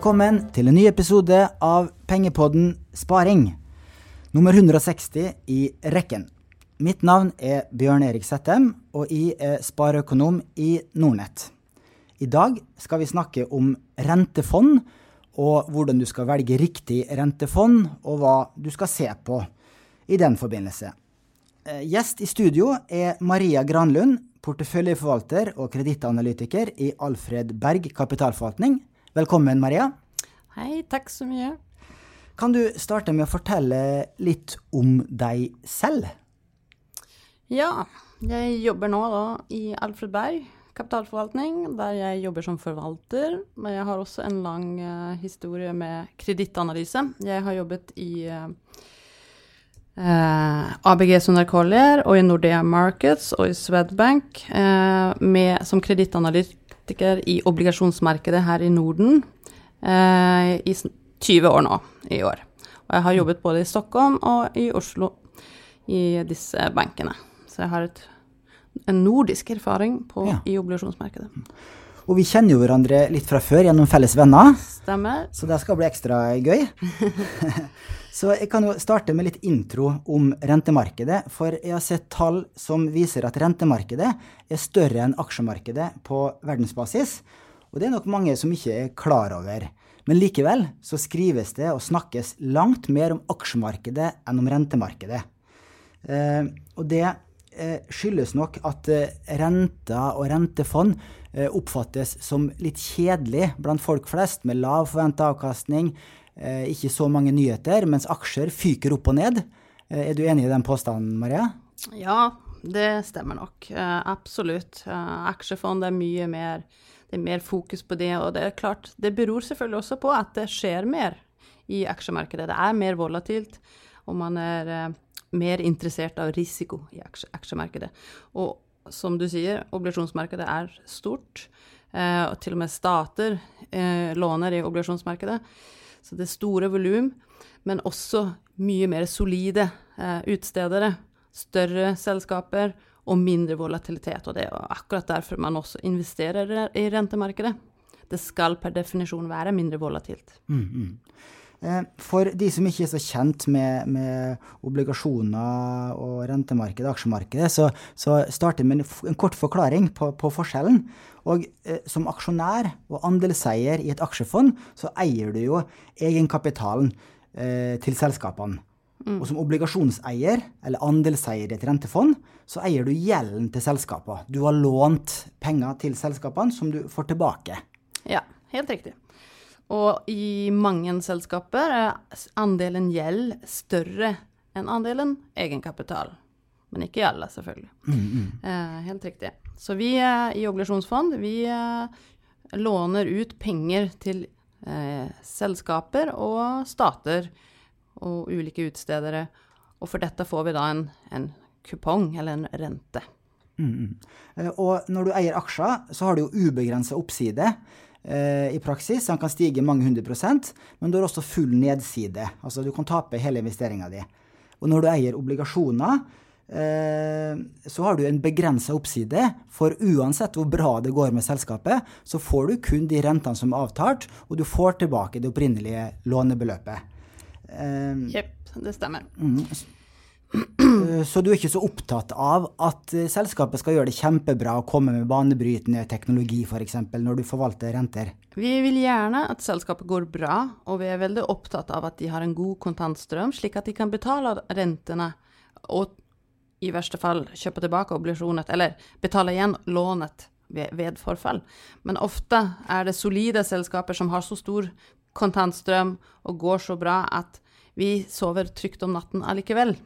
Velkommen til en ny episode av Pengepodden Sparing. Nummer 160 i rekken. Mitt navn er Bjørn Erik Settem, og jeg er spareøkonom i Nordnett. I dag skal vi snakke om rentefond, og hvordan du skal velge riktig rentefond, og hva du skal se på i den forbindelse. Eh, gjest i studio er Maria Granlund, porteføljeforvalter og kredittanalytiker i Alfred Berg kapitalforvaltning. Velkommen, Maria. Hei, takk så mye. Kan du starte med å fortelle litt om deg selv? Ja, jeg jobber nå da i Alfred Berg kapitalforvaltning, der jeg jobber som forvalter. Men jeg har også en lang uh, historie med kredittanalyse. Jeg har jobbet i uh, Uh, ABG Sundar Collier og i Nordea Markets og i Swedbank uh, med, som kredittanalytiker i obligasjonsmarkedet her i Norden eh, i 20 år nå i år. Og jeg har jobbet både i Stockholm og i Oslo i disse bankene. Så jeg har et, en nordisk erfaring på, ja. i obligasjonsmarkedet. Og vi kjenner jo hverandre litt fra før gjennom felles venner. Stemmer. Så det skal bli ekstra gøy. Så jeg kan jo starte med litt intro om rentemarkedet. For jeg har sett tall som viser at rentemarkedet er større enn aksjemarkedet på verdensbasis. Og det er nok mange som ikke er klar over. Men likevel så skrives det og snakkes langt mer om aksjemarkedet enn om rentemarkedet. Eh, og det skyldes nok at eh, renter og rentefond eh, oppfattes som litt kjedelig blant folk flest, med lav forventa avkastning, Eh, ikke så mange nyheter, mens aksjer fyker opp og ned. Eh, er du enig i den påstanden, Maria? Ja, det stemmer nok. Eh, absolutt. Aksjefond er mye mer det er mer fokus på det. Og det er klart, det beror selvfølgelig også på at det skjer mer i aksjemarkedet. Det er mer volatilt, og man er mer interessert av risiko i aksjemarkedet. Og som du sier, obligasjonsmarkedet er stort. og til og med stater låner i obligasjonsmarkedet. Så det er store volum, men også mye mer solide eh, utstedere. Større selskaper og mindre volatilitet. Og det er akkurat derfor man også investerer i rentemarkedet. Det skal per definisjon være mindre volatilt. Mm, mm. Eh, for de som ikke er så kjent med, med obligasjoner og rentemarkedet, aksjemarkedet, så, så starter vi med en kort forklaring på, på forskjellen. Og eh, som aksjonær og andelseier i et aksjefond, så eier du jo egenkapitalen eh, til selskapene. Mm. Og som obligasjonseier, eller andelseier i et rentefond, så eier du gjelden til selskapene. Du har lånt penger til selskapene som du får tilbake. Ja, helt riktig. Og i mange selskaper er andelen gjeld større enn andelen egenkapital. Men ikke i alle, selvfølgelig. Mm, mm. Eh, helt riktig. Så vi eh, i obligasjonsfond vi eh, låner ut penger til eh, selskaper og stater og ulike utstedere. Og for dette får vi da en, en kupong, eller en rente. Mm, mm. Eh, og når du eier aksjer, så har du jo ubegrensa oppside i praksis. Den kan stige mange hundre prosent, men du har også full nedside. Altså du kan tape hele investeringa di. Og når du eier obligasjoner, eh, så har du en begrensa oppside. For uansett hvor bra det går med selskapet, så får du kun de rentene som er avtalt, og du får tilbake det opprinnelige lånebeløpet. Jepp, eh, det stemmer. Mm, Eh, så du er ikke så opptatt av at eh, selskapet skal gjøre det kjempebra og komme med banebrytende teknologi f.eks. når du forvalter renter? Vi vil gjerne at selskapet går bra, og vi er veldig opptatt av at de har en god kontantstrøm, slik at de kan betale rentene og i verste fall kjøpe tilbake obligasjonet, eller betale igjen lånet ved forfall. Men ofte er det solide selskaper som har så stor kontantstrøm og går så bra at vi sover trygt om natten allikevel.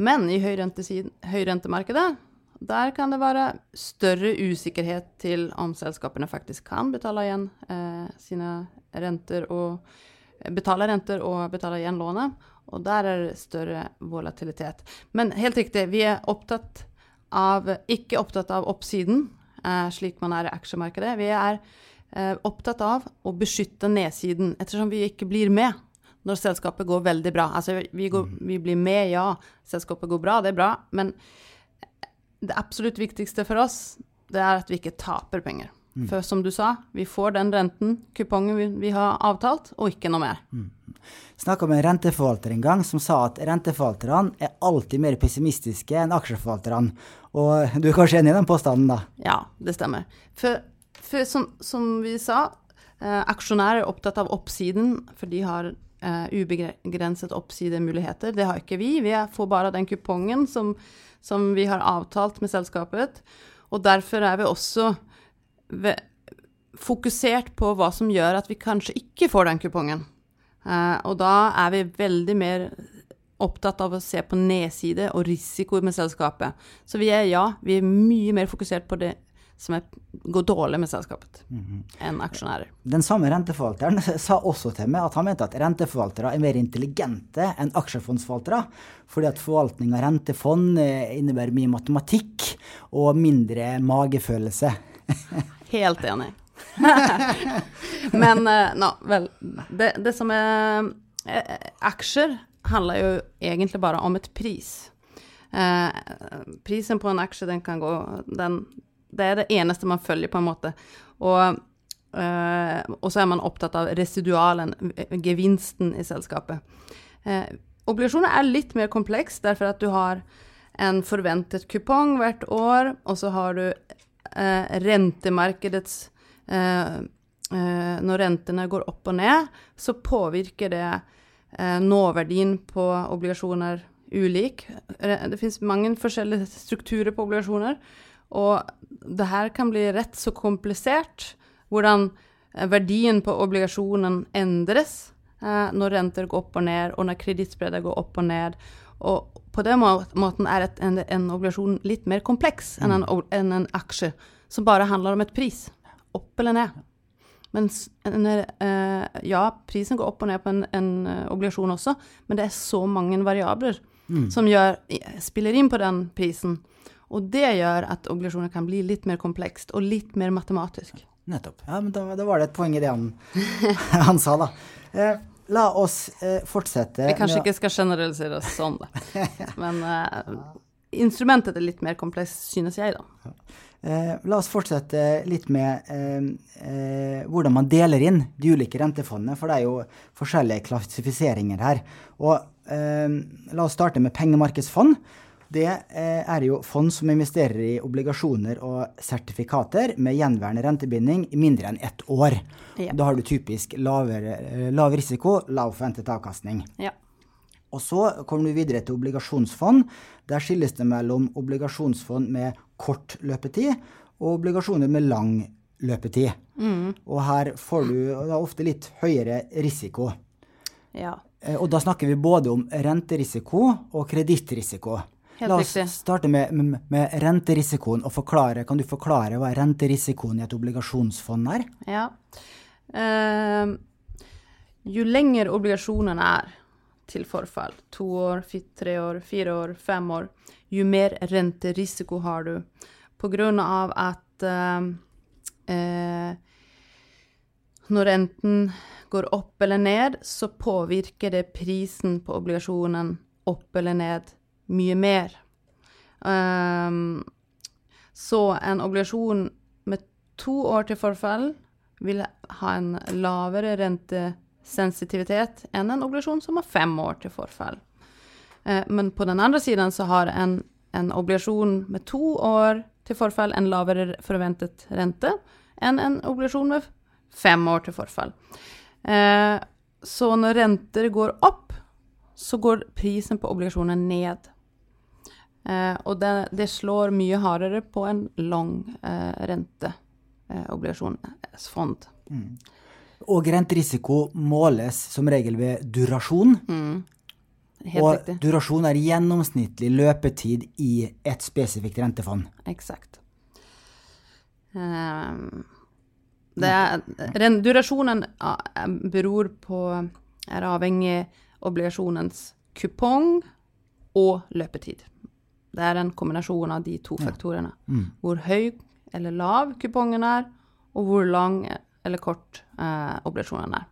Men i høyrentemarkedet der kan det være større usikkerhet til om selskapene faktisk kan betale igjen eh, sine renter og eh, betale renter og betale igjen lånet. Og der er det større volatilitet. Men helt riktig, vi er opptatt av, ikke opptatt av oppsiden, eh, slik man er i aksjemarkedet. Vi er eh, opptatt av å beskytte nedsiden, ettersom vi ikke blir med når selskapet går veldig bra. Altså, vi, går, mm. vi, blir med, ja. Selskapet går bra, det er bra. Men det absolutt viktigste for oss, det er at vi ikke taper penger. For som du sa, vi får den renten, kupongen vi, vi har avtalt, og ikke noe mer. Snakka med en renteforvalter en gang som sa at renteforvalterne er alltid mer pessimistiske enn aksjeforvalterne. Og du er kanskje enig i den påstanden, da? Ja, det stemmer. For, for som, som, vi sa, eh, aksjonærer er opptatt av oppsiden, for de har eh, ubegrenset oppsidemuligheter. Det har ikke vi. Vi får bare den kupongen som, som vi har avtalt med selskapet. Og derfor er vi også fokusert på hva som gjør at vi kanskje ikke får den kupongen. Uh, og da er vi veldig mer opptatt av å se på nedside og risiko med selskapet. Så vi er, ja, vi er mye mer fokusert på det som er, går dårlig med selskapet, mm -hmm. enn aksjonærer. Den samme renteforvalteren sa også til meg at han mente at renteforvaltere er mer intelligente enn aksjefondsforvaltere, fordi at forvaltning av rentefond eh, innebærer mye matematikk og mindre magefølelse. Helt enig. Men uh, no, vel, det, det, som er eh, Aksjer handler jo egentlig bare om et pris. Eh, prisen på en aksje, den kan gå den, Det er det eneste man følger, på en måte. Og, eh, og så er man opptatt av residualen, gevinsten i selskapet. Eh, obligasjoner er litt mer kompleks, derfor at du har en forventet kupong hvert år, og så har du eh, rentemarkedets Når rentene går opp og ned, så påvirker det nåverdien på obligasjoner ulik. Det finnes mange forskjellige strukturer på obligasjoner, og det her kan bli rett så komplisert. Hvordan verdien på obligasjonen endres når renter går opp og ned, og når kredittspredder går opp og ned. Og på den måten er en, en obligasjon litt mer kompleks enn en, en, en aksje, som bare handler om et pris opp eller ned. Mens uh, ja, prisen går opp og ned på en, en obligasjon også, men det er så mange variabler mm. som gjør, spiller inn på den prisen. Og det gjør at obligasjoner kan bli litt mer komplekst og litt mer matematisk. Nettopp. Ja, men da, da var det et poeng i det han, han sa, da. Eh, la oss eh, fortsette Vi kanskje ikke skal generalisere sånn, da. Men eh, instrumentet er litt mer komplekst, synes jeg, da. Eh, la oss fortsette litt med eh, eh, hvordan man deler inn de ulike rentefondene, for det er jo forskjellige klassifiseringer her. Og La oss starte med pengemarkedsfond. Det eh, er jo fond som investerer i obligasjoner og sertifikater med gjenværende rentebinding i mindre enn ett år. Ja. Da har du typisk lavere, eh, lav risiko, lav forventet avkastning. Ja. Og så kommer du videre til obligasjonsfond. Der skilles det mellom obligasjonsfond med kort løpetid og obligasjoner med lang løpetid. Mm. Og her får du ofte litt høyere risiko. Ja. Eh, og da snakker vi både om renterisiko og kredittrisiko. La oss starte med, med, med, renterisikoen og forklare. Kan du forklare hva er renterisikoen i et obligasjonsfond er? Ja. Uh, jo lenger obligasjonene er, til forfall. To år, tre år, fire år, fem år. Jo mer renterisiko har du. På grunn av at uh, uh, når renten går opp eller ned, så påvirker det prisen på obligasjonen opp eller ned mye mer. Um, så en obligasjon med to år til forfall vil ha en lavere rentesensitivitet enn en obligasjon som har fem år til forfall. Uh, men på den andre siden så har en, en obligasjon med to år til forfall en lavere forventet rente enn en obligasjon med fem år til forfall. Eh, så når renter går opp, så går prisen på obligasjoner ned. Eh, og det, det, slår mye hardere på en lang renteobligasjonsfond. Mm. Og renterisiko måles som regel ved durasjon. Mm. og riktig. durasjon er gjennomsnittlig løpetid i et spesifikt rentefond. Eksakt. Um, durasjonen beror på Er avhengig obligasjonens kupong og løpetid. Det er en kombinasjon av de to faktorene. Mm. Hvor høy eller lav kupongen er, og hvor lang eller kort eh, obligasjonen er.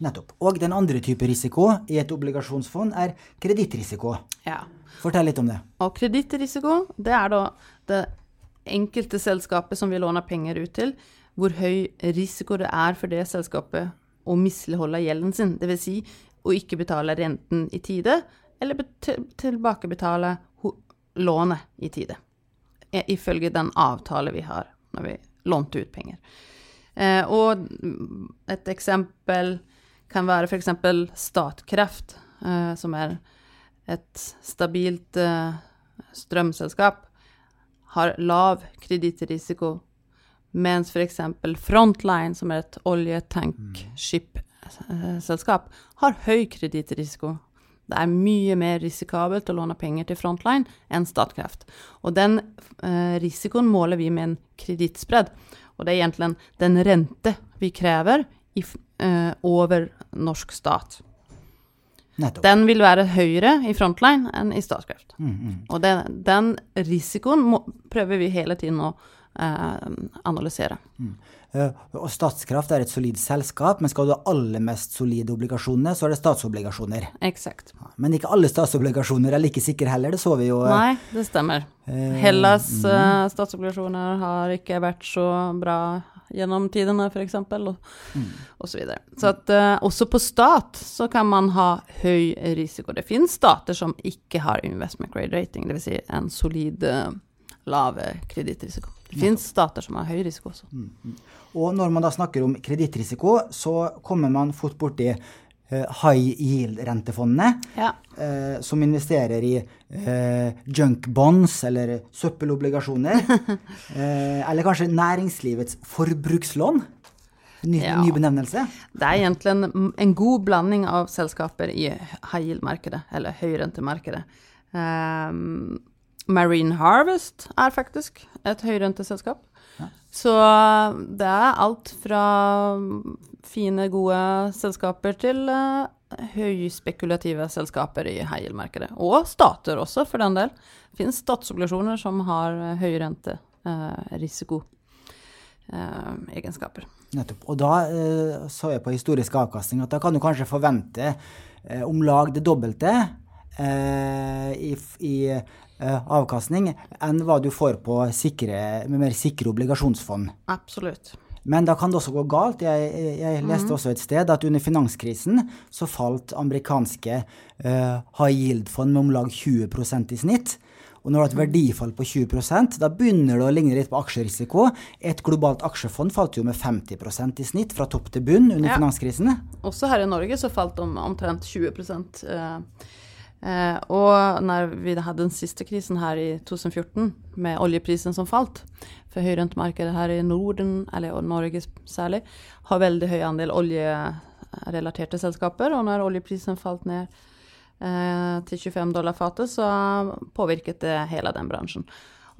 Nettopp. Og den andre type risiko i et obligasjonsfond er kredittrisiko. Ja. Fortell litt om det. Og kredittrisiko, det er da det enkelte selskapet som vi låner penger ut til, hvor høy risiko det er for det selskapet å misligholde gjelden sin. Dvs. Si, å ikke betale renten i tide, eller tilbakebetale lånet i tide. Ifølge den avtale vi har når vi lånte ut penger. Eh, og et eksempel kan være f.eks. Statkraft, eh, som er et stabilt eh, strømselskap, har lav kredittrisiko, mens f.eks. Frontline, som er et oljetankskip-selskap, har høy kredittrisiko. Det er mye mer risikabelt å låne penger til Frontline enn Statkraft. Og den eh, risikoen måler vi med en kredittspredd. Og det er egentlig den rente vi krever i, eh, over norsk stat. Nettopp. Den vil være høyere i Frontline enn i Statkraft. Mm, mm. Og den, den risikoen må, prøver vi hele tiden å analysere. Mm. Uh, og Statskraft er et solid selskap, men skal du ha aller mest solide obligasjoner, så er det statsobligasjoner. Exakt. Men ikke alle statsobligasjoner er like sikre heller, det så vi jo. Uh, Nei, det stemmer. Uh, Hellas mm. statsobligasjoner har ikke vært så bra gjennom tidene, f.eks., og, mm. og så videre. Så at også på stat så kan man ha høy risiko. Det finnes stater som ikke har investment grade rating, dvs. Si en solid lav kredittrisiko. Det finnes stater som har høy risiko også. Mm, mm. Og når man da snakker om kredittrisiko, så kommer man fort borti uh, high yield-rentefondene, ja. uh, som investerer i uh, junk bonds eller søppelobligasjoner. eller kanskje næringslivets forbrukslån. Ny, ja. ny, benevnelse? Det er egentlig en, en, god blanding av selskaper i high yield-markedet, eller høyrentemarkedet. Um, Marine Harvest er faktisk et høyrenteselskap. Ja. Så det er alt fra fine, gode selskaper til uh, høyspekulative selskaper i heilmarkedet. Og stater også, for den del. Det finnes statsobligasjoner som har høyrenterisiko. Uh, uh, egenskaper. Nettopp. Og da uh, så jeg på historisk avkastning at da kan du kanskje forvente uh, om lag det dobbelte i, i Eh, avkastning enn hva du får på sikre, med mer sikre obligasjonsfond. Absolutt. Men da kan det også gå galt. Jeg, jeg leste mm. også et sted at under finanskrisen så falt amerikanske uh, high yield-fond med om lag 20% i snitt. Og når du har et verdifall på 20% da begynner det å ligne litt på aksjerisiko. Et globalt aksjefond falt jo med 50% i snitt fra topp til bunn under ja. finanskrisen. Også her i Norge så falt de omtrent 20 uh, Eh, og når vi hadde den siste krisen her i 2014, med oljeprisen som falt For høyrentemarkedet her i Norden, eller Norge særlig, har veldig høy andel oljerelaterte selskaper. Og når oljeprisen falt ned eh, til 25 dollar fatet, så påvirket det hele den bransjen.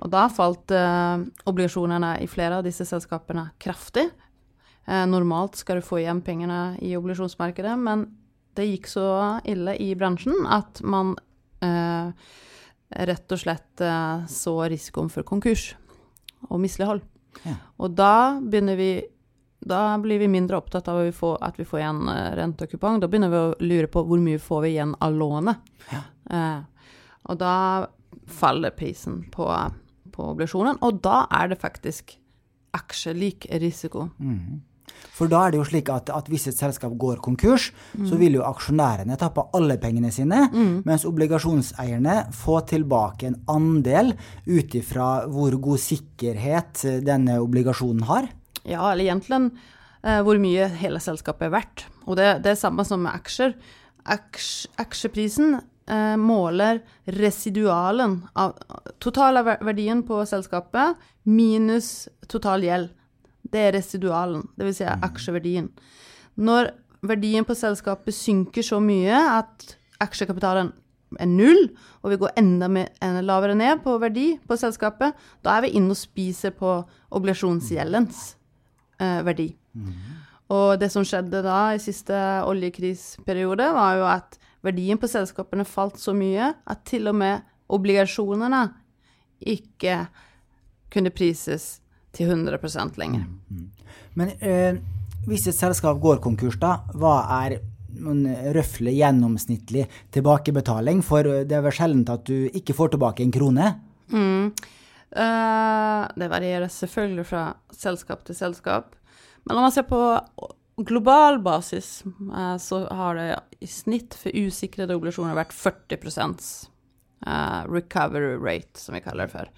Og da falt eh, obligasjonene i flere av disse selskapene kraftig. Eh, normalt skal du få igjen pengene i obligasjonsmarkedet, men det gikk så ille i bransjen at man eh, rett og slett eh, så risikoen for konkurs og mislighold. Ja. Og da begynner vi da blir vi mindre opptatt av at vi får, at vi får igjen uh, rente og kupong. Da begynner vi å lure på hvor mye får vi igjen av lånet. Ja. Eh, og da faller prisen på, på obligasjonen, og da er det faktisk aksjelik risiko. Mm. For da er det jo slik at, at hvis et selskap går konkurs, mm. så vil jo aksjonærene tappe alle pengene sine, mm. mens obligasjonseierne får tilbake en andel ut ifra hvor god sikkerhet denne obligasjonen har. Ja, eller egentlig eh, hvor mye hele selskapet er verdt. Og det, det er samme som med aksjer. Aks, aksjeprisen eh, måler residualen av totalverdien på selskapet minus total gjeld det er residualen, dvs. Si mm. aksjeverdien. Når verdien på selskapet synker så mye at aksjekapitalen er null, og vi går enda, mer, lavere ned på verdi på selskapet, da er vi inne og spiser på obligasjonsgjeldens eh, verdi. Mm. Og det som skjedde da i siste oljekrisperiode, var jo at verdien på selskapene falt så mye at til og med obligasjonene ikke kunne prises til 100 lenger. Mm, mm. Men eh, hvis et selskap går konkurs, da, hva er en røftlig gjennomsnittlig tilbakebetaling? For det er vel sjelden at du ikke får tilbake en krone? Mm. Uh, det varierer selvfølgelig fra selskap til selskap. Men om man ser på global basis, uh, så har det i snitt for usikrede obligasjoner vært 40 uh, recovery rate, som vi kaller det for.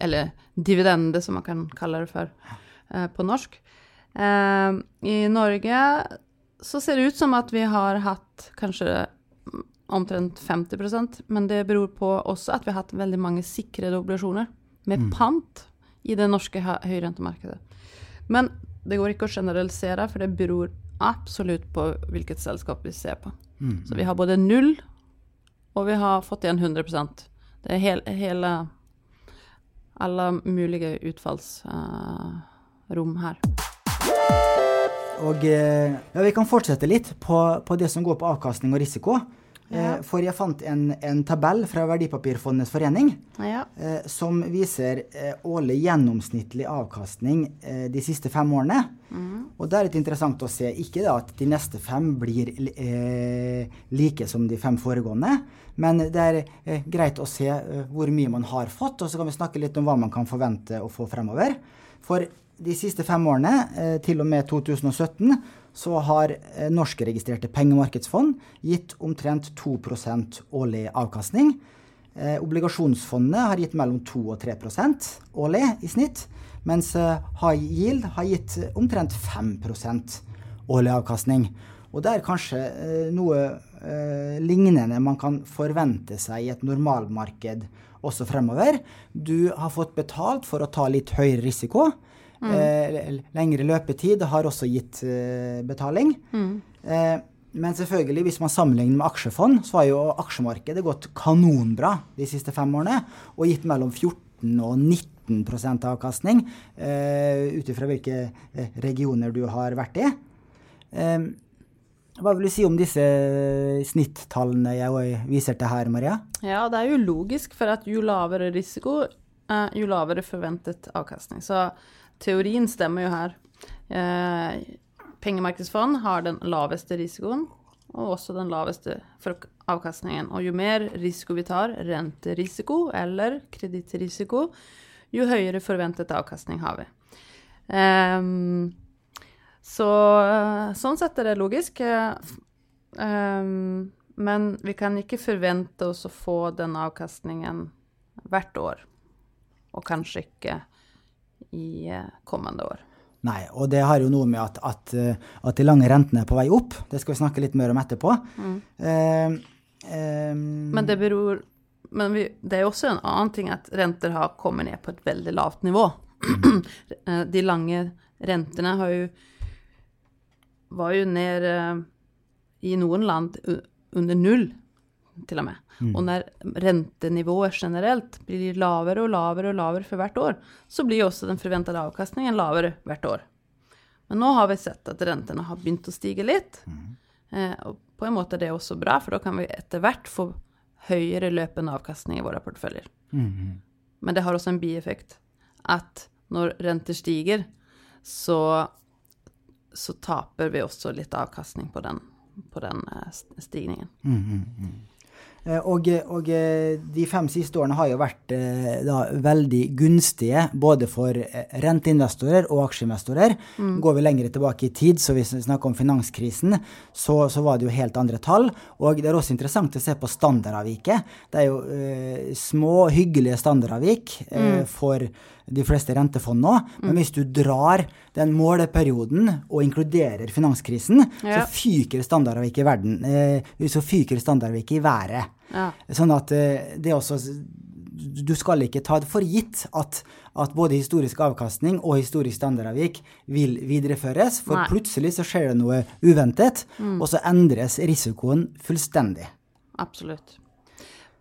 Eller dividende, som man kan kalle det for eh, på norsk. Eh, I Norge så ser det ut som at vi har hatt kanskje omtrent 50% men det beror på også at vi har hatt veldig mange sikrede obligasjoner med pant i det norske høyrentemarkedet. Men det går ikke å generalisere, for det beror absolutt på hvilket selskap vi ser på. Så vi har både null, og vi har fått igjen 100% Det er hele, hele Alle mulige utfallsrom her. Og eh, ja, vi kan fortsette litt på, på det som går på avkastning og risiko. Eh, for jeg fant en, en tabell fra Verdipapirfondenes forening Ja. eh, som viser eh, årlig gjennomsnittlig avkastning de siste fem årene. Og det er litt interessant å se, ikke da at de neste fem blir like som de fem foregående, men det er greit å se hvor mye man har fått, og så kan vi snakke litt om hva man kan forvente å få fremover. For de siste fem årene, til og med 2017, så har eh, norskregistrerte pengemarkedsfond gitt omtrent 2% årlig avkastning. Eh, obligasjonsfondet har gitt mellom 2 og 3% årlig i snitt, mens eh, high yield har gitt omtrent 5% årlig avkastning. Og det er kanskje eh, noe eh, lignende man kan forvente seg i et normalmarked også fremover. Du har fått betalt for å ta litt høyere risiko. Eh, lengre løpetid har også gitt eh, betaling. Eh, men selvfølgelig, hvis man sammenligner med aksjefond, så har jo aksjemarkedet gått kanonbra de siste fem årene og gitt mellom 14 og 19 avkastning, eh, ut ifra hvilke eh, regioner du har vært i. Eh, hva vil du si om disse snittallene jeg viser til her, Maria? Ja, det er jo logisk, for at jo lavere risiko, jo lavere forventet avkastning. Så teorien stemmer jo her. Eh, pengemarkedsfond har den laveste risikoen, og også den laveste avkastningen. Og jo mer risiko vi tar, renterisiko eller kredittrisiko, jo høyere forventet avkastning har vi. Ehm, så eh, sånn sett er det logisk. ehm, men vi kan ikke forvente oss å få den avkastningen hvert år. Og kanskje ikke i eh, kommende år. Nei, og det har jo noe med at, at, eh, at de lange rentene er på vei opp. Det skal vi snakke litt mer om etterpå. Eh, um, Men det beror Men vi, det er også en annen ting at renter har kommet ned på et veldig lavt nivå. Mm. De lange rentene har jo var jo ned eh, i noen land under null, til og med. Og når rentenivået generelt blir lavere og lavere og lavere for hvert år, så blir også den forventede avkastningen lavere hvert år. Men nå har vi sett at rentene har begynt å stige litt. Eh, og på en måte er det også bra, for da kan vi etter hvert få høyere løpende avkastning i våre porteføljer. Men det har også en bieffekt at når renter stiger, så, så taper vi også litt avkastning på den, på den eh, st- stigningen. Eh, Og, og eh, de fem siste årene har jo vært eh, da, veldig gunstige både for eh, renteinvestorer og aksjeinvestorer. Går vi lenger tilbake i tid, så hvis vi snakker om finanskrisen, så, så var det jo helt andre tall. Og det er også interessant å se på standardavviket. Det er jo eh, små, hyggelige standardavvik eh, for de fleste rentefond nå. Men hvis du drar den måleperioden og inkluderer finanskrisen, Ja. så fyker standardavviket i verden. Eh, så fyker standardavviket i været. Ja. Sånn at eh, det også Du skal ikke ta det for gitt at, at både historisk avkastning og historisk standardavvik vil videreføres, for Nei. plutselig så skjer det noe uventet, og så endres risikoen fullstendig. Absolutt.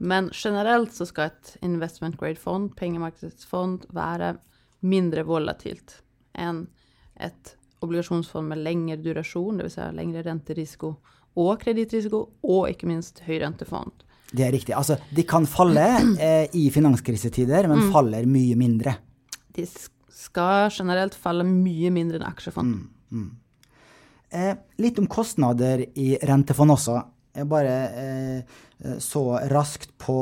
Men generelt så skal et investment grade fond, pengemarkedsfond, være mindre volatilt enn et obligasjonsfond med lengre durasjon, dvs. Si lengre renterisiko og kredittrisiko, og ikke minst høyrentefond. Det er riktig. Altså, de kan falle eh, i finanskrisetider, men faller mye mindre. De skal generelt falle mye mindre enn aksjefond. Eh, litt om kostnader i rentefond også. Jeg bare eh, så raskt på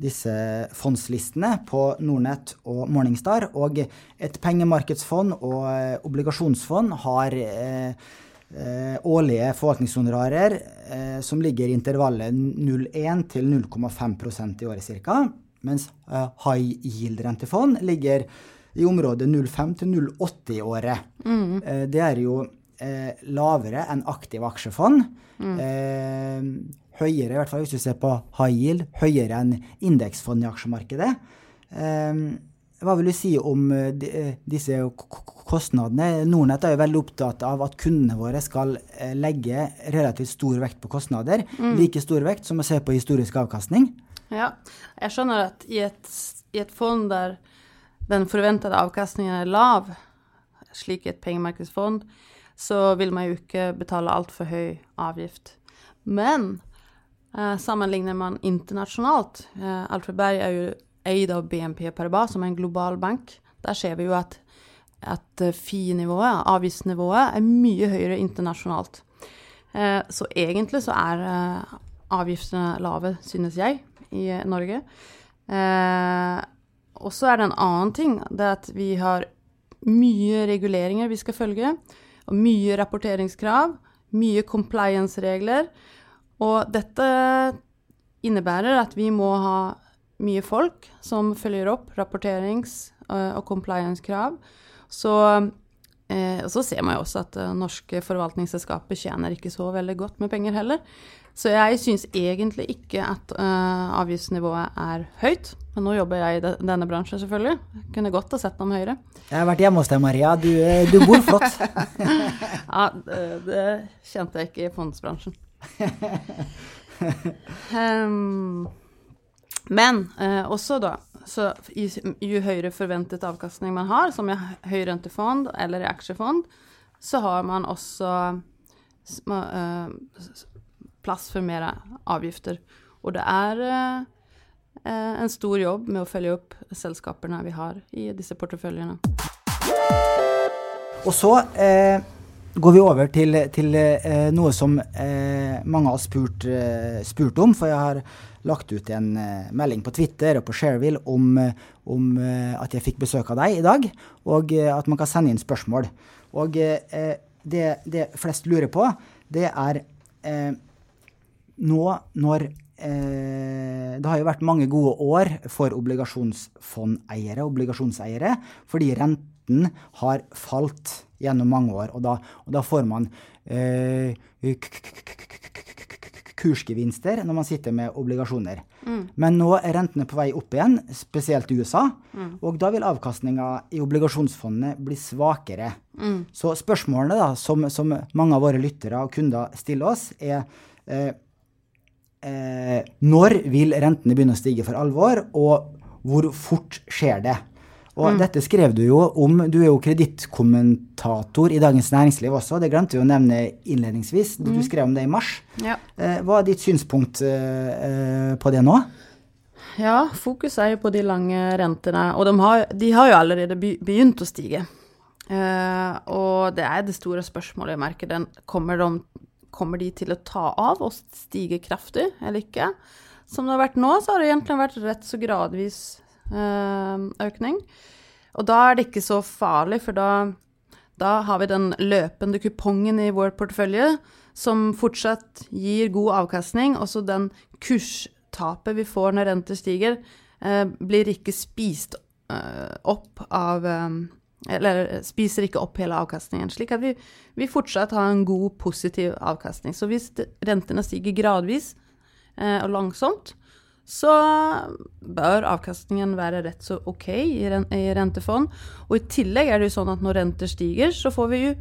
disse fondslistene på Nordnett og Morningstar, og et pengemarkedsfond og eh, obligasjonsfond har eh, eh, årlige forvaltningshonorarer eh, som ligger i intervallet 0,1 til 0,5% i året ca., mens eh, high yield-rentefond ligger i området 0,5 til 0,80 i året. Mm. Eh, det er jo eh, lavere enn aktive aksjefond. Mm. høyere, i hvert fall hvis du ser på high yield, høyere enn indeksfond i aksjemarkedet. hva vil du si om disse kostnadene? Nordnett er jo veldig opptatt av at kundene våre skal legge relativt stor vekt på kostnader. Mm. Like stor vekt som å se på historisk avkastning. Ja, jeg skjønner at i et, i et fond der den forventede avkastningen er lav, slik et pengemarkedsfond, så vil man jo ikke betale altfor høy avgift. Men eh, sammenligner man internasjonalt eh, Alfred Berg er jo eid av BNP Paribas, som er en global bank. Der ser vi jo at, at eh, FI-nivået, avgiftsnivået, er mye høyere internasjonalt. Eh, så egentlig så er eh, avgiftene lave, synes jeg, i eh, Norge. og så er det en annen ting. Det er at vi har mye reguleringer vi skal følge. Og mye rapporteringskrav, mye compliance-regler. Og dette innebærer at vi må ha mye folk som følger opp rapporterings- og compliance-krav. Så, eh, så, ser man jo også at uh, norske forvaltningsselskaper tjener ikke så veldig godt med penger heller. Så jeg syns egentlig ikke at uh, avgiftsnivået er høyt. Men nå jobber jeg i denne bransjen, selvfølgelig. Jeg kunne godt ha sett dem høyere. Jeg har vært hjemme hos deg, Maria. Du, eh, du bor flott. ja, det, det, kjente jeg ikke i fondsbransjen. um, men uh, også da, så jo høyere forventet avkastning man har, som i høyrentefond eller i aksjefond, så har man også uh, plass for mer avgifter. Og det er Eh, en stor jobb med å følge opp selskapene vi har i disse porteføljene. Og så eh, går vi over til, til eh, noe som eh, mange har spurt, eh, spurt, om. For jeg har lagt ut en eh, melding på Twitter og på Shareville om, om at jeg fikk besøk av deg i dag, og at man kan sende inn spørsmål. Og det, det, flest lurer på, det er nå når eh, det har jo vært mange gode år for obligasjonsfondeiere, obligasjonseiere, fordi renten har falt gjennom mange år. Og da, og da får man eh, kursgevinster når man sitter med obligasjoner. Mm. Men nå er rentene på vei opp igjen, spesielt i USA. Mm. Og da vil avkastninga i obligasjonsfondene bli svakere. Mm. Så spørsmålene da, som, som, mange av våre lyttere og kunder stiller oss, er eh, eh, når vil rentene begynne å stige for alvor, og hvor fort skjer det? Og mm. dette skrev du jo om. Du er jo kredittkommentator i Dagens Næringsliv også. Det glemte vi å nevne innledningsvis. Du mm. skrev om det i mars. Ja. Eh, hva er ditt synspunkt eh, eh, på det nå? Ja, fokus er jo på de lange rentene. Og de har, de har jo allerede begynt å stige. Eh, og det er det store spørsmålet i markedet. Kommer de Kommer de til å ta av og stige kraftig eller ikke? Som det har vært nå, så har det egentlig vært rett så gradvis øh, økning. Og da er det ikke så farlig, for da, da har vi den løpende kupongen i vår portefølje som fortsatt gir god avkastning. Også den kurstapet vi får når renter stiger, øh, blir ikke spist øh, opp av eller spiser ikke opp hele avkastningen. Slik at vi, vi fortsatt har en god, positiv avkastning. Så hvis rentene stiger gradvis eh, og langsomt, så bør avkastningen være rett så ok i, rentefond. Og i tillegg er det jo sånn at når renter stiger, så får vi jo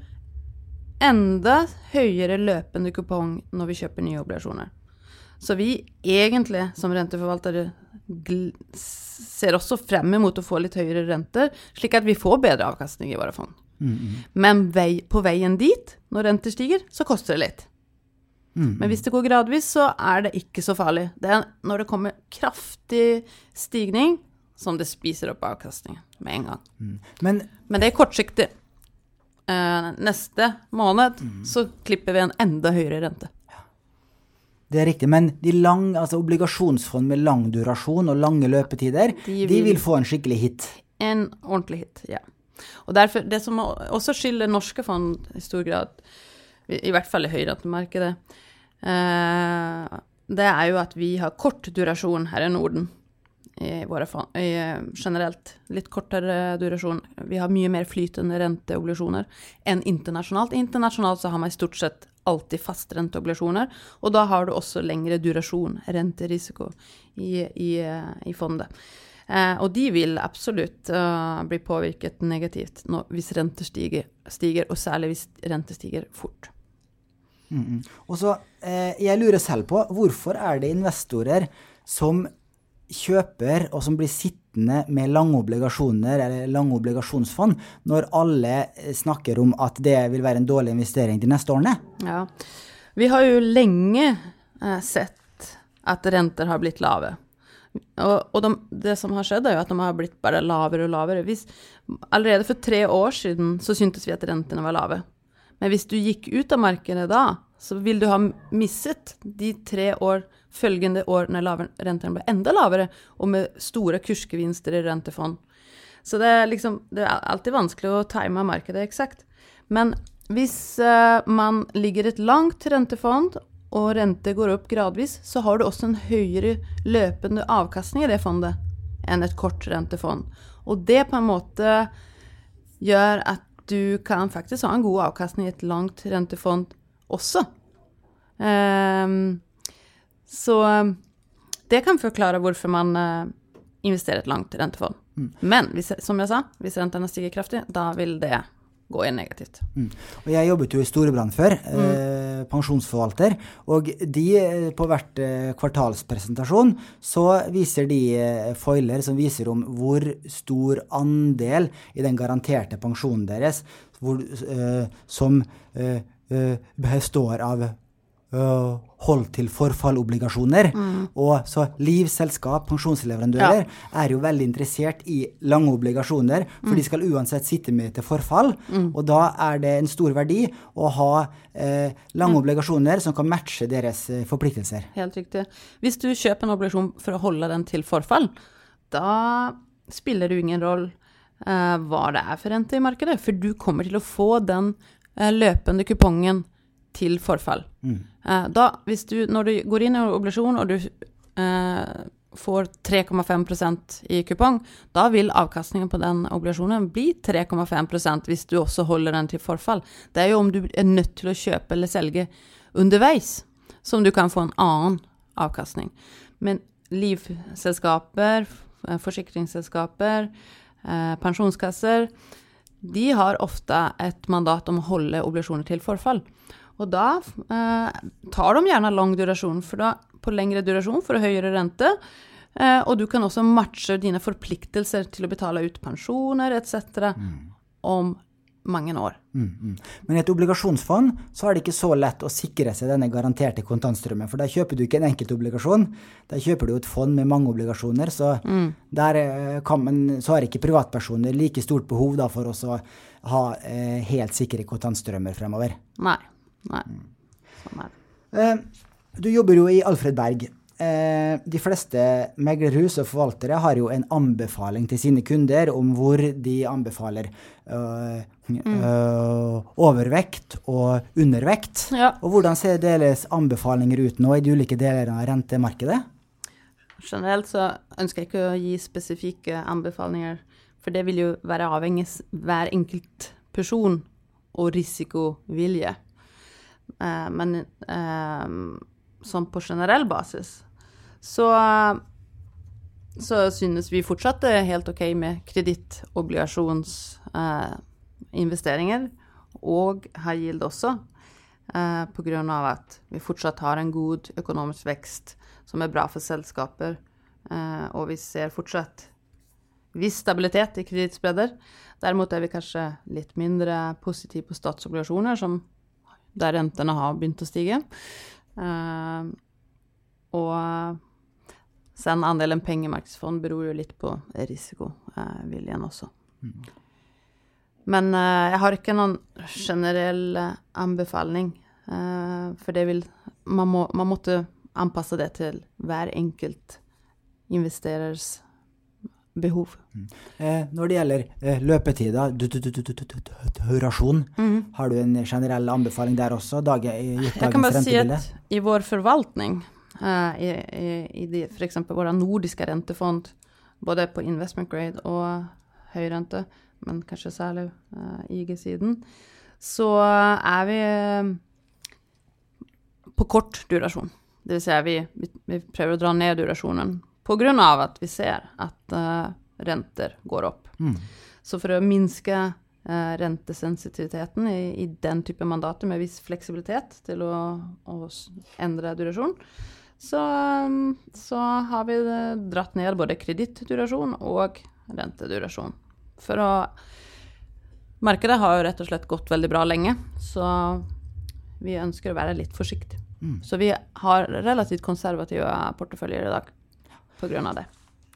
enda høyere løpende kupong når vi kjøper nye obligasjoner. Så vi egentlig som renteforvaltere ser også frem mot å få litt høyere renter, slik at vi får bedre avkastning i våre fond. Mm -hmm. Men vei, på veien dit, når renter stiger, så koster det litt. Mm -hmm. Men hvis det går gradvis, så er det ikke så farlig. Det er når det kommer kraftig stigning, som det spiser opp avkastningen med en gang. Mm. Men, Men, det er kortsiktig. Uh, neste måned så klipper vi en enda høyere rente. Det er riktig, men de lang, altså obligasjonsfond med lang durasjon og lange løpetider, De de vil- vil få en skikkelig hit. En ordentlig hit, ja. Og derfor, det som også skiller norske fond i stor grad, i i hvert fall i høyrentemarkedet, eh, det er jo at vi har kort durasjon her i Norden. I våre fond, i, eh, generelt litt kortere durasjon. Vi har mye mer flytende renteobligasjoner enn internasjonalt. Internasjonalt så har man i stort sett alltid fastrenteobligasjoner, og da har du også lengre durasjon, renterisiko, i, i, eh, i fondet. Eh, og de vil absolutt uh, bli påvirket negativt nå, hvis renter stiger, stiger, og særlig hvis renter stiger fort. Og så, eh, Jeg lurer selv på hvorfor er det investorer som kjøper og som blir sittende med lange obligasjoner eller lange obligasjonsfond, når alle eh, snakker om at det vil være en dårlig investering de neste årene? Ja. Vi har jo lenge eh, sett at renter har blitt lave. Og, og de, det som har skjedd, er jo at de har blitt bare lavere og lavere. Hvis, allerede for tre år siden så syntes vi at rentene var lave. Men hvis du gikk ut av markedet da, så vil du ha misset de tre år følgende år når lave, rentene ble enda lavere, og med store kursgevinster i rentefond. Så det er liksom Det er alltid vanskelig å time markedet eksakt. Men hvis eh, man ligger et langt rentefond, og rente går opp gradvis, så har du også en høyere løpende avkastning i det fondet enn et kort rentefond. Og det på en måte gjør at du kan faktisk ha en god avkastning i et langt rentefond også. Ehm, så um, det kan forklare hvorfor man eh, investerer et langt rentefond. Men hvis, som jeg sa, hvis rentene stiger kraftig, da vil det gå inn negativt. Mm. Og jeg jobbet jo i Storebrand før, eh, pensjonsforvalter, og de eh, på hvert eh, kvartalspresentasjon så viser de eh, foiler som viser om hvor stor andel i den garanterte pensjonen deres hvor, eh, som består av øh, hold til forfallobligasjoner. Og så livselskap, pensjonsleverandører, er jo veldig interessert i lange obligasjoner, for de skal uansett sitte med til forfall. Og da er det en stor verdi å ha eh, lange obligasjoner som kan matche deres eh, forpliktelser. Helt riktig. Hvis du kjøper en obligasjon for å holde den til forfall, da spiller det ingen rolle eh, hva det er for rente i markedet, for du kommer til å få den løpende kupongen til forfall. Eh, da, hvis du, når du går inn i en obligasjon og du eh, får 3,5% i kupong, da vil avkastningen på den obligasjonen bli 3,5% hvis du også holder den til forfall. Det er jo om du er nødt til å kjøpe eller selge underveis, som du kan få en annen avkastning. Men livselskaper, eh, forsikringsselskaper, eh, pensjonskasser, de har ofte et mandat om å holde obligasjoner til forfall. Og da eh, tar de gjerne lang durasjon, da på lengre durasjon for høyere rente. Eh, og du kan også matche dine forpliktelser til å betale ut pensjoner etc. om mange år. Mm, mm. Men i et obligasjonsfond så er det ikke så lett å sikre seg denne garanterte kontantstrømmen. For der kjøper du ikke en enkeltobligasjon, der kjøper du et fond med mange obligasjoner. Så der eh, kan man, så har ikke privatpersoner like stort behov da, for å ha eh, helt sikre kontantstrømmer fremover. Nei. Nei. Sånn er det. Eh, du jobber jo i Alfred Berg. Eh, de fleste meglerhus og forvaltere har jo en anbefaling til sine kunder om hvor de anbefaler øh, øh, overvekt og undervekt. Ja. Og hvordan ser deres anbefalinger ut nå i de ulike deler av rentemarkedet? Generelt så ønsker jeg ikke å gi spesifikke anbefalinger, for det vil jo være avhengig av hver enkelt person og risikovilje. Eh, men eh, sånn på generell basis så, så synes vi fortsatt det er helt ok med kredittobligasjonsinvesteringer, og har yield også, eh, av at vi fortsatt har en god økonomisk vekst som er bra for selskaper, eh, og vi ser fortsatt viss stabilitet i kredittspreder. Derimot er vi kanskje litt mindre positive på statsobligasjoner, som, der rentene har begynt å stige. Eh, og sen andelen pengemarkedsfond beror jo litt på risikoviljen også. Men eh, jeg har ikke noen generell anbefaling, eh, for det vil man, må, man måtte anpasse det til hver enkelt investerers behov. Eh, når det gjelder eh, løpetider, du- du- du- du- du- du- du- durasjon, har du en generell anbefaling der også? Dag, gitt Jeg kan bare si at i vår forvaltning, eh, i, i, i de, eksempel våre nordiske rentefond, både på investment grade og høyrente, men kanskje særlig eh, IG-siden, så er vi eh, på kort durasjon. Det vil si vi, vi, vi prøver å dra ned durasjonen av at vi ser at uh, renter går opp. Mm. Så for å minske uh, rentesensitiviteten i, i den type mandater med viss fleksibilitet til å, å endre durasjon, så, um, så har vi eh, dratt ned både kredittdurasjon og rentedurasjon. For å Markedet har jo rett og slett gått veldig bra lenge, så vi ønsker å være litt forsiktige. Så vi har relativt konservative porteføljer i dag av det.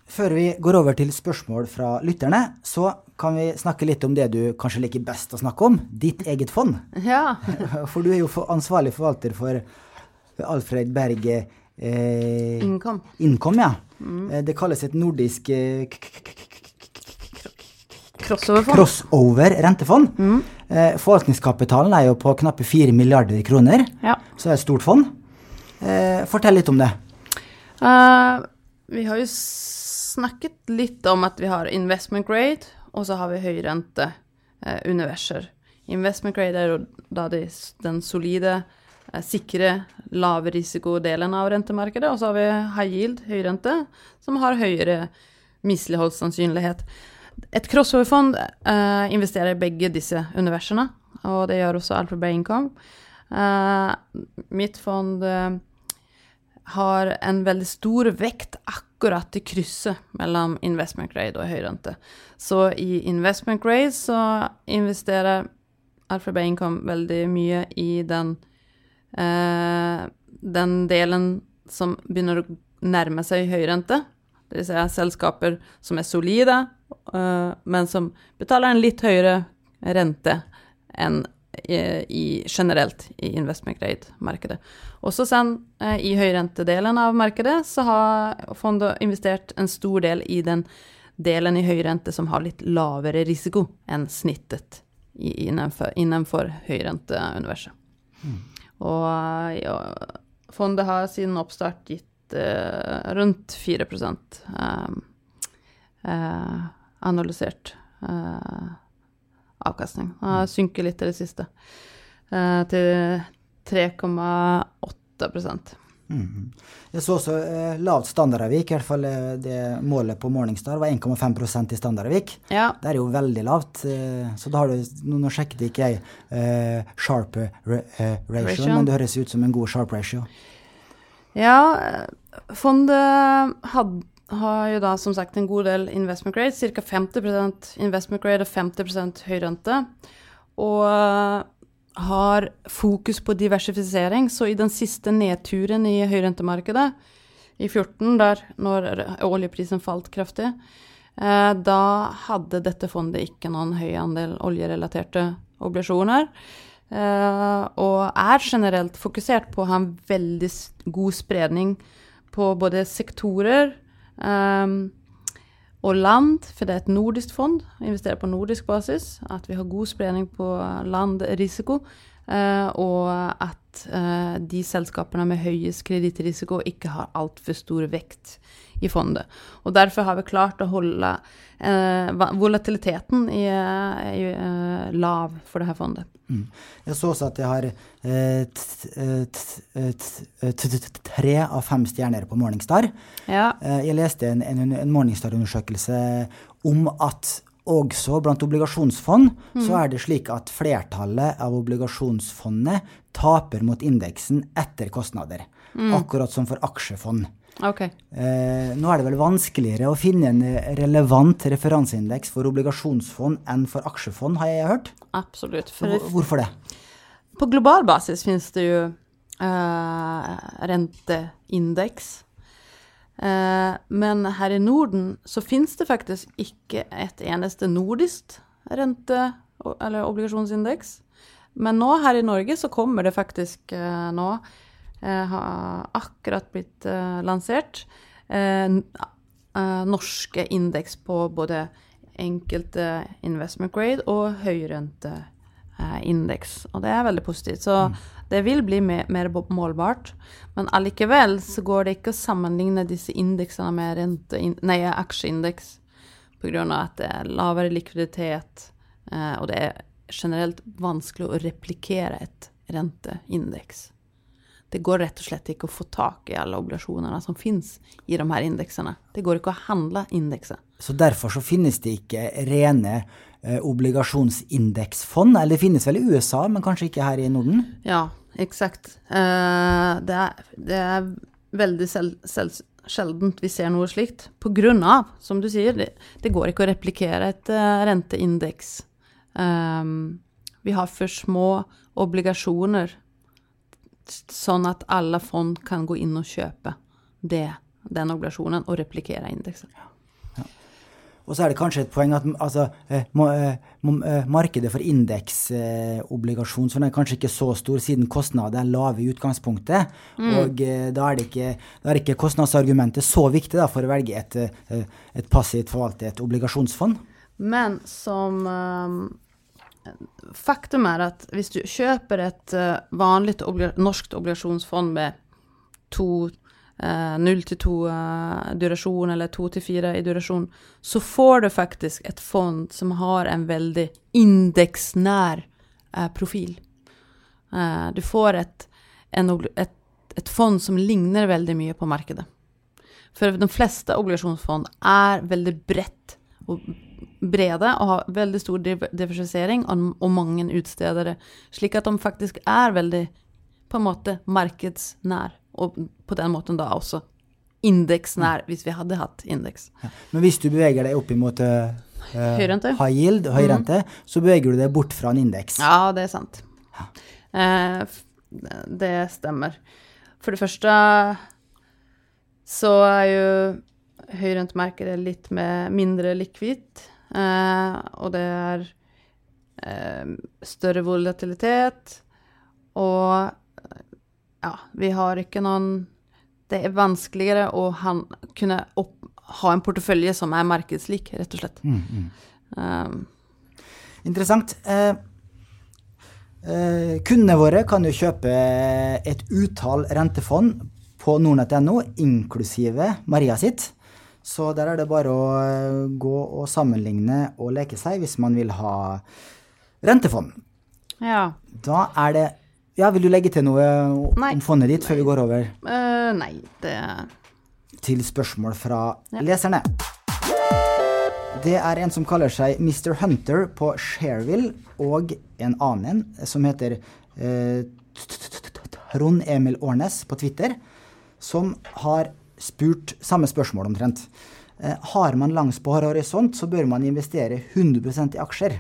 Før vi går over til spørsmål fra lytterne, så kan vi snakke litt om det du kanskje liker best å snakke om, ditt eget fond. Ja, For du er jo ansvarlig forvalter for Alfred Berge eh, innkom. Innkom, ja. Mm. Det kalles et nordisk eh, Crossover-fond. crossover rentefond. Eh, Forvaltningskapitalen er jo på knappe 4 milliarder kroner, Ja. så det er et stort fond. Eh, Fortell litt om det. Eh, vi har jo snakket litt om at vi har investment grade, og så har vi høyrenteuniverser. Eh. Investment grade er jo da de, den solide, eh, sikre, lave risikodelen av rentemarkedet, og så har vi high yield, høyrente, som har høyere misligholdssannsynlighet. Et crossover-fond eh, investerer i begge disse universene, og det gjør også Alphabet Income. Eh, mitt fond eh, har en veldig stor vekt akkurat i krysset mellom investment grade og høyrente. Så i investment grade så investerer Alfred Income veldig mye i den, eh, den delen som begynner å nærme seg høyrente. Vil si selskaper som er solide, eh, men som betaler en litt høyere rente enn i, i generelt i investment grade-markedet. Også sen eh, i høyrentedelen av markedet så har fondet investert en stor del i den delen i høyrente som har litt lavere risiko enn snittet innenfor, innenfor høyrenteuniverset. Og eh, ja, fondet har siden oppstart gitt eh, rundt 4 eh, eh, analysert eh, avkastning. Den har synket litt i det siste, eh, til 3,8% Mhm. Jeg så også eh, lavt standardavvik, i hvert fall eh, det målet på Morningstar var 1,5% i standardavvik. Ja, Det er jo veldig lavt, eh, så da har du Nå, nå sjekket ikke jeg eh, sharp ra eh, ratio, men det høres ut som en god sharp ratio. ja eh, fondet had, har jo da som sagt en god del investment grade, ca. 50% investment grade og 50 høyrente. Og eh, har fokus på diversifisering, så i den siste nedturen i høyrentemarkedet, i 14, der når oljeprisen falt kraftig, eh, da hadde dette fondet ikke noen høy andel oljerelaterte obligasjoner. eh, og er generelt fokusert på å ha en veldig god spredning på både sektorer eh, og land, for det er et nordisk fond, investerer på nordisk basis, at vi har god spredning på landrisiko, eh, og at eh, de selskapene med høyest kredittrisiko ikke har altfor stor vekt i fondet. Og derfor har vi klart å holde eh, volatiliteten i, i, eh, lav for det her fondet. Mm. Jeg så også at jeg har eh, eh, eh, tre av fem stjerner på Morningstar. Ja, Eh, Jeg leste en, en, en Morningstar-undersøkelse om at også blant obligasjonsfond så er det slik at flertallet av obligasjonsfondet taper mot indeksen etter kostnader. Akkurat som for aksjefond. Okay. Eh, nå er det vel vanskeligere å finne en eh, relevant referanseindeks for obligasjonsfond enn for aksjefond, har jeg hørt. Absolutt. For Hvorfor det? På global basis finnes det jo uh, renteindeks. Eh, men her i Norden så finnes det faktisk ikke et eneste nordisk rente- eller obligasjonsindeks. Men nå her i Norge så kommer det faktisk eh, nå eh, har akkurat blitt lansert. Norske indeks på både enkelte investment grade og høyrenteindeks. og det er veldig positivt. Så det vil bli mer, mer målbart. Men allikevel så går det ikke å sammenligne disse indeksene med rente, nei, aksjeindeks pga. at det er lavere likviditet, eh, og det er generelt vanskelig å replikere et renteindeks. Det går rett og slett ikke å få tak i alle obligasjonene som finnes i de her indeksene. Det går ikke å handle indekser. Så derfor så finnes det ikke rene eh, obligasjonsindeksfond, eller det finnes vel i USA, men kanskje ikke her i Norden? Ja, eksakt. Eh, det, det er veldig sel, sel, sjeldent vi ser noe slikt. På grunn av, som du sier, det, det går ikke å replikere et uh, renteindeks. Um, vi har for små obligasjoner, sånn at alle fond kan gå inn og kjøpe det, den obligasjonen og replikere indekset. Og så er det kanskje et poeng at altså, eh, eh, eh, markedet for indeksobligasjon sånn er kanskje ikke så stor siden kostnader er lave i utgangspunktet. Og eh, da er, ikke, da er ikke kostnadsargumentet så viktig da, for å velge et, et passivt forvaltet obligasjonsfond. Men som ehm, Faktum er at hvis du kjøper et uh, vanlig obli norsk obligasjonsfond med to eh, null til to eh, durasjon, eller to til fire i durasjon, så får du faktisk et fond som har en veldig indeksnær eh, profil. Eh, du får et, en, et, et fond som ligner veldig mye på markedet. For de fleste obligasjonsfond er veldig bredt og brede og har veldig stor div- diversifisering og, mange utstedere, slik at de faktisk er veldig på en måte markedsnær, og på den måten da også indeksnær, hvis vi hadde hatt indeks. Ja. Men hvis du beveger deg opp imot uh, Høyrente. high yield, høyrente, så beveger du deg bort fra en indeks. Ja, det er sant. Ja. Uh, det stemmer. For det første så er jo høyrentemarkedet litt med mindre likvidt, eh, og det er eh, større volatilitet, og eh, ja, vi har ikke noen Det er vanskeligere å han, kunne opp, ha en portefølje som er markedslik, rett og slett. Um, Interessant. Eh, eh, kundene våre kan jo kjøpe et utall rentefond på nordnett.no, inklusive Maria sitt. Så der er det bare å eh, gå og sammenligne og leke seg hvis man vil ha rentefond. ja. Da er det Ja, vil du legge til noe Nei. om fondet ditt før vi går over Uh, nei, det til spørsmål fra Ja. leserne? Det er en som kaller seg Mr. Hunter på Shareville, og en annen en som heter eh, Trond Emil Årnes på Twitter, som har spurt samme spørsmål omtrent. Eh, har man lang sparehorisont, så bør man investere 100% i aksjer.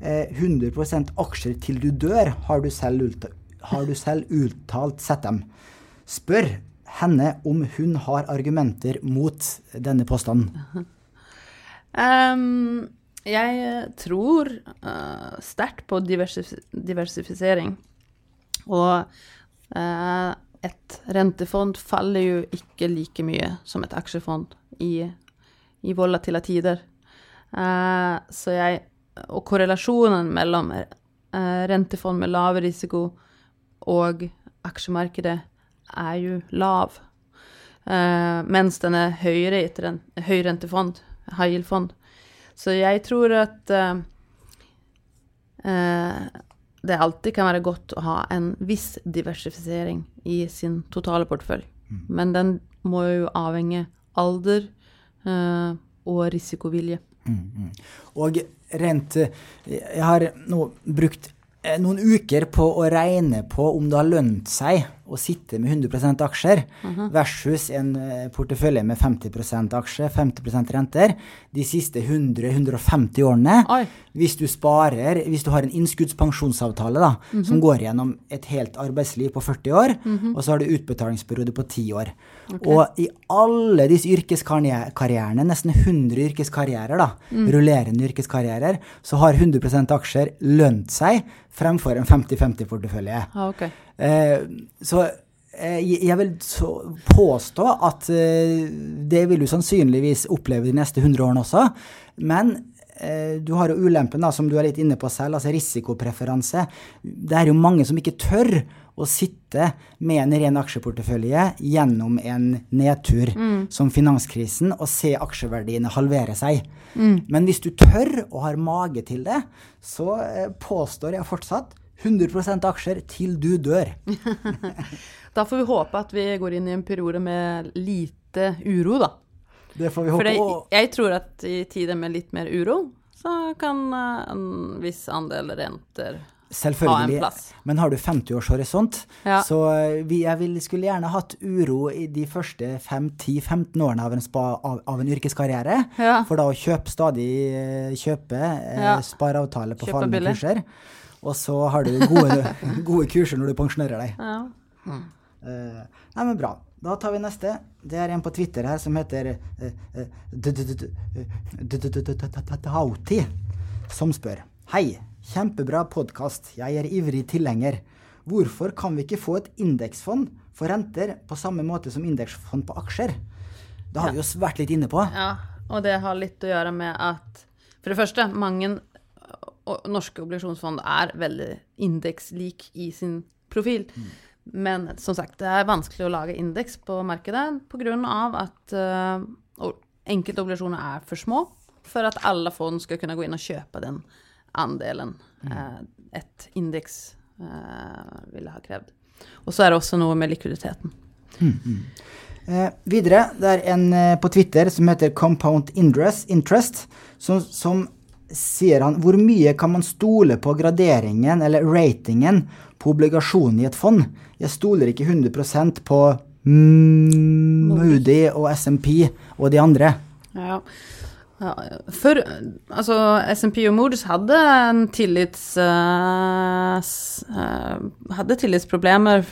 Eh, 100% aksjer til du dør, har du selv, uttalt, har du selv uttalt sett dem. Spør henne om hun har argumenter mot denne påstanden. Um, Jeg tror uh, sterkt på diversif diversifisering. Og eh, et rentefond faller jo ikke like mye som et aksjefond i, i volatile tider. Uh, så jeg Og korrelasjonen mellom uh, rentefond med lav risiko og aksjemarkedet er jo lav. Uh, mens den er høyere i et ren høyrentefond, high yield-fond. Så jeg tror at det alltid kan være godt å ha en viss diversifisering i sin totale portefølje. Men den må jo avhenge alder eh, og risikovilje. Og rent eh, Jeg har nå brukt eh, noen uker på å regne på om det har lønt seg å sitte med 100% aksjer versus en eh, portefølje med 50% aksjer, 50% renter de siste 100-150 årene. Oi. Hvis du sparer, hvis du har en innskuddspensjonsavtale da, som går gjennom et helt arbeidsliv på 40 år, og så har du utbetalingsperiode på 10 år. Og i alle disse yrkeskarrierene, nesten 100 yrkeskarrierer, da, rullerende yrkeskarrierer, så har 100% aksjer lønt seg fremfor en 50-50-portefølje. Ja, ok. Eh, så eh, jeg vil så påstå at eh, det vil du sannsynligvis oppleve de neste 100 årene også. Men eh, du har jo ulempen, da, som du er litt inne på selv, altså risikopreferanse. Det er jo mange som ikke tør å sitte med en ren aksjeportefølje gjennom en nedtur som finanskrisen og se aksjeverdiene halvere seg. Men hvis du tør og har mage til det, så påstår jeg fortsatt 100% aksjer til du dør. Da får vi håpe at vi går inn i en periode med lite uro, da. Det får vi håpe. Og jeg tror at i tider med litt mer uro, så kan eh, en viss andel renter selvfølgelig. Men har du 50 års horisont, Ja. så eh, vi, jeg vil, skulle gjerne hatt uro i de første 5-10-15 årene av en, spa, av, av en yrkeskarriere. Ja. For da å kjøpe stadig eh, kjøpe Ja. spareavtale på fallende kurser. Og så har du gode, gode kurser når du pensjonerer deg. Ja. Mm. Eh, nei, men bra. Da tar vi neste. Det er en på Twitter her som heter eh, eh, Tauti, som spør. Hei. Kjempebra podkast. Jeg er ivrig tilhenger. Hvorfor kan vi ikke få et indeksfond for renter på samme måte som indeksfond på aksjer? Det har jo vært litt inne på. Ja, og det har litt å gjøre med at for det første, mange norske obligasjonsfond er veldig indekslik i sin profil. Men som sagt, det er vanskelig å lage indeks på markedet pga. at uh, enkelte obligasjoner er for små for at alle fond skal kunne gå inn og kjøpe den andelen eh, et indeks uh, ville ha krevd. Og så er det også noe med likviditeten. Eh, videre, det er en eh, på Twitter som heter Compound Interest, Interest som, som sier han hvor mye kan man stole på graderingen eller ratingen på obligasjonen i et fond? Jeg stoler ikke 100% på mm, Moody og SMP og de andre. Ja. ja. For altså, SMP og Moods hadde en tillits... Uh, eh, hadde tillitsproblemer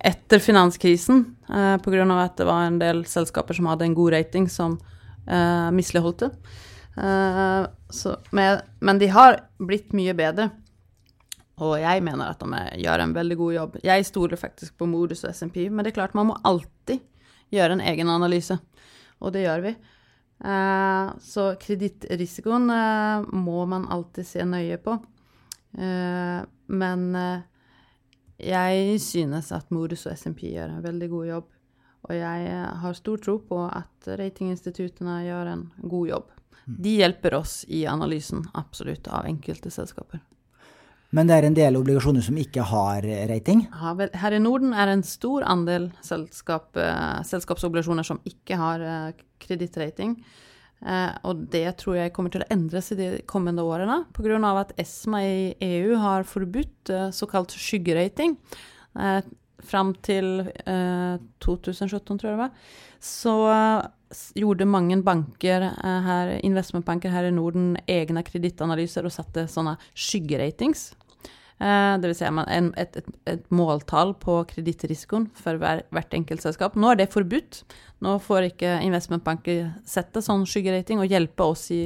etter finanskrisen uh, pga. at det var en del selskaper som hadde en god rating, som uh, misligholdt det. Eh, så, men, men de har blitt mye bedre. Og jeg mener at de gjør en veldig god jobb. Jeg stoler faktisk på Modus og SMP, men det er klart man må alltid gjøre en egen analyse. Og det gjør vi. Eh, så kredittrisikoen eh, må man alltid se nøye på. Men jeg synes at Modus og SMP gjør en veldig god jobb. Og jeg har stor tro på at ratinginstituttene gjør en god jobb. De hjelper oss i analysen, absolutt, av enkelte selskaper. Men det er en del obligasjoner som ikke har eh, rating. Her i Norden er det en stor andel selskap, eh, selskapsobligasjoner som ikke har eh, kredittrating. Og det tror jeg kommer til å endres i de kommende årene, pga. at ESMA i EU har forbudt såkalt skyggerating. Fram til eh, 2017, tror jeg det var. Så gjorde mange banker eh, her, investmentbanker her i Norden egne kredittanalyser og satte sånne skyggeratings. Eh, det vil si et, et, et måltall på kredittrisikoen for hver, hvert enkelt selskap. Nå er det forbudt. Nå får ikke investmentbanker sette sånn skyggerating og hjelpe oss i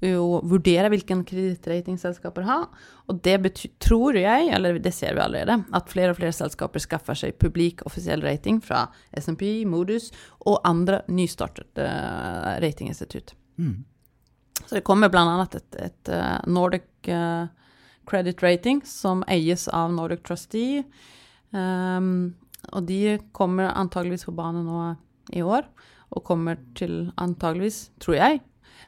å vurdere hvilken kredittrating selskaper har. Og det betyr, tror jeg, eller det ser vi allerede, at flere og flere selskaper skaffer seg publik offisiell rating fra SMP, Modus og andre nystartede eh, ratinginstitutt. Så det kommer annet et, et eh, Nordic eh, Credit Rating som eies av Nordic Trustee. Um, og de kommer antageligvis på banen nå i år, og kommer til antageligvis, tror jeg,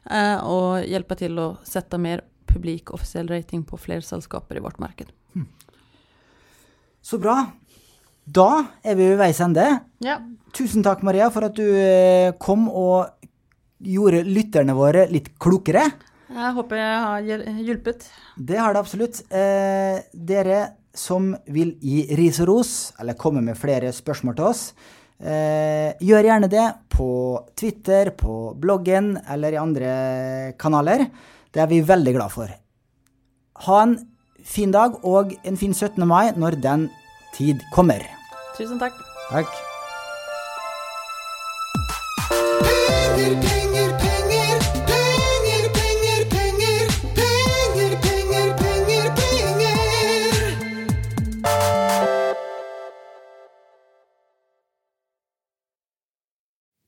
eh, å hjelpe til å sette mer publik offisiell rating på flere selskaper i vårt marked. Så bra. Da er vi ved veis ende. Ja. Tusen takk, Maria, for at du eh, kom og gjorde lytterne våre litt klokere. Jeg håper jeg har hjulpet. Det har det absolutt. Eh, dere som vil gi ris og ros, eller komme med flere spørsmål til oss, eh, gjør gjerne det på Twitter, på bloggen eller i andre kanaler. Det er vi veldig glad for. Ha en fin dag og en fin 17. mai når den tid kommer. Tusen takk. Takk.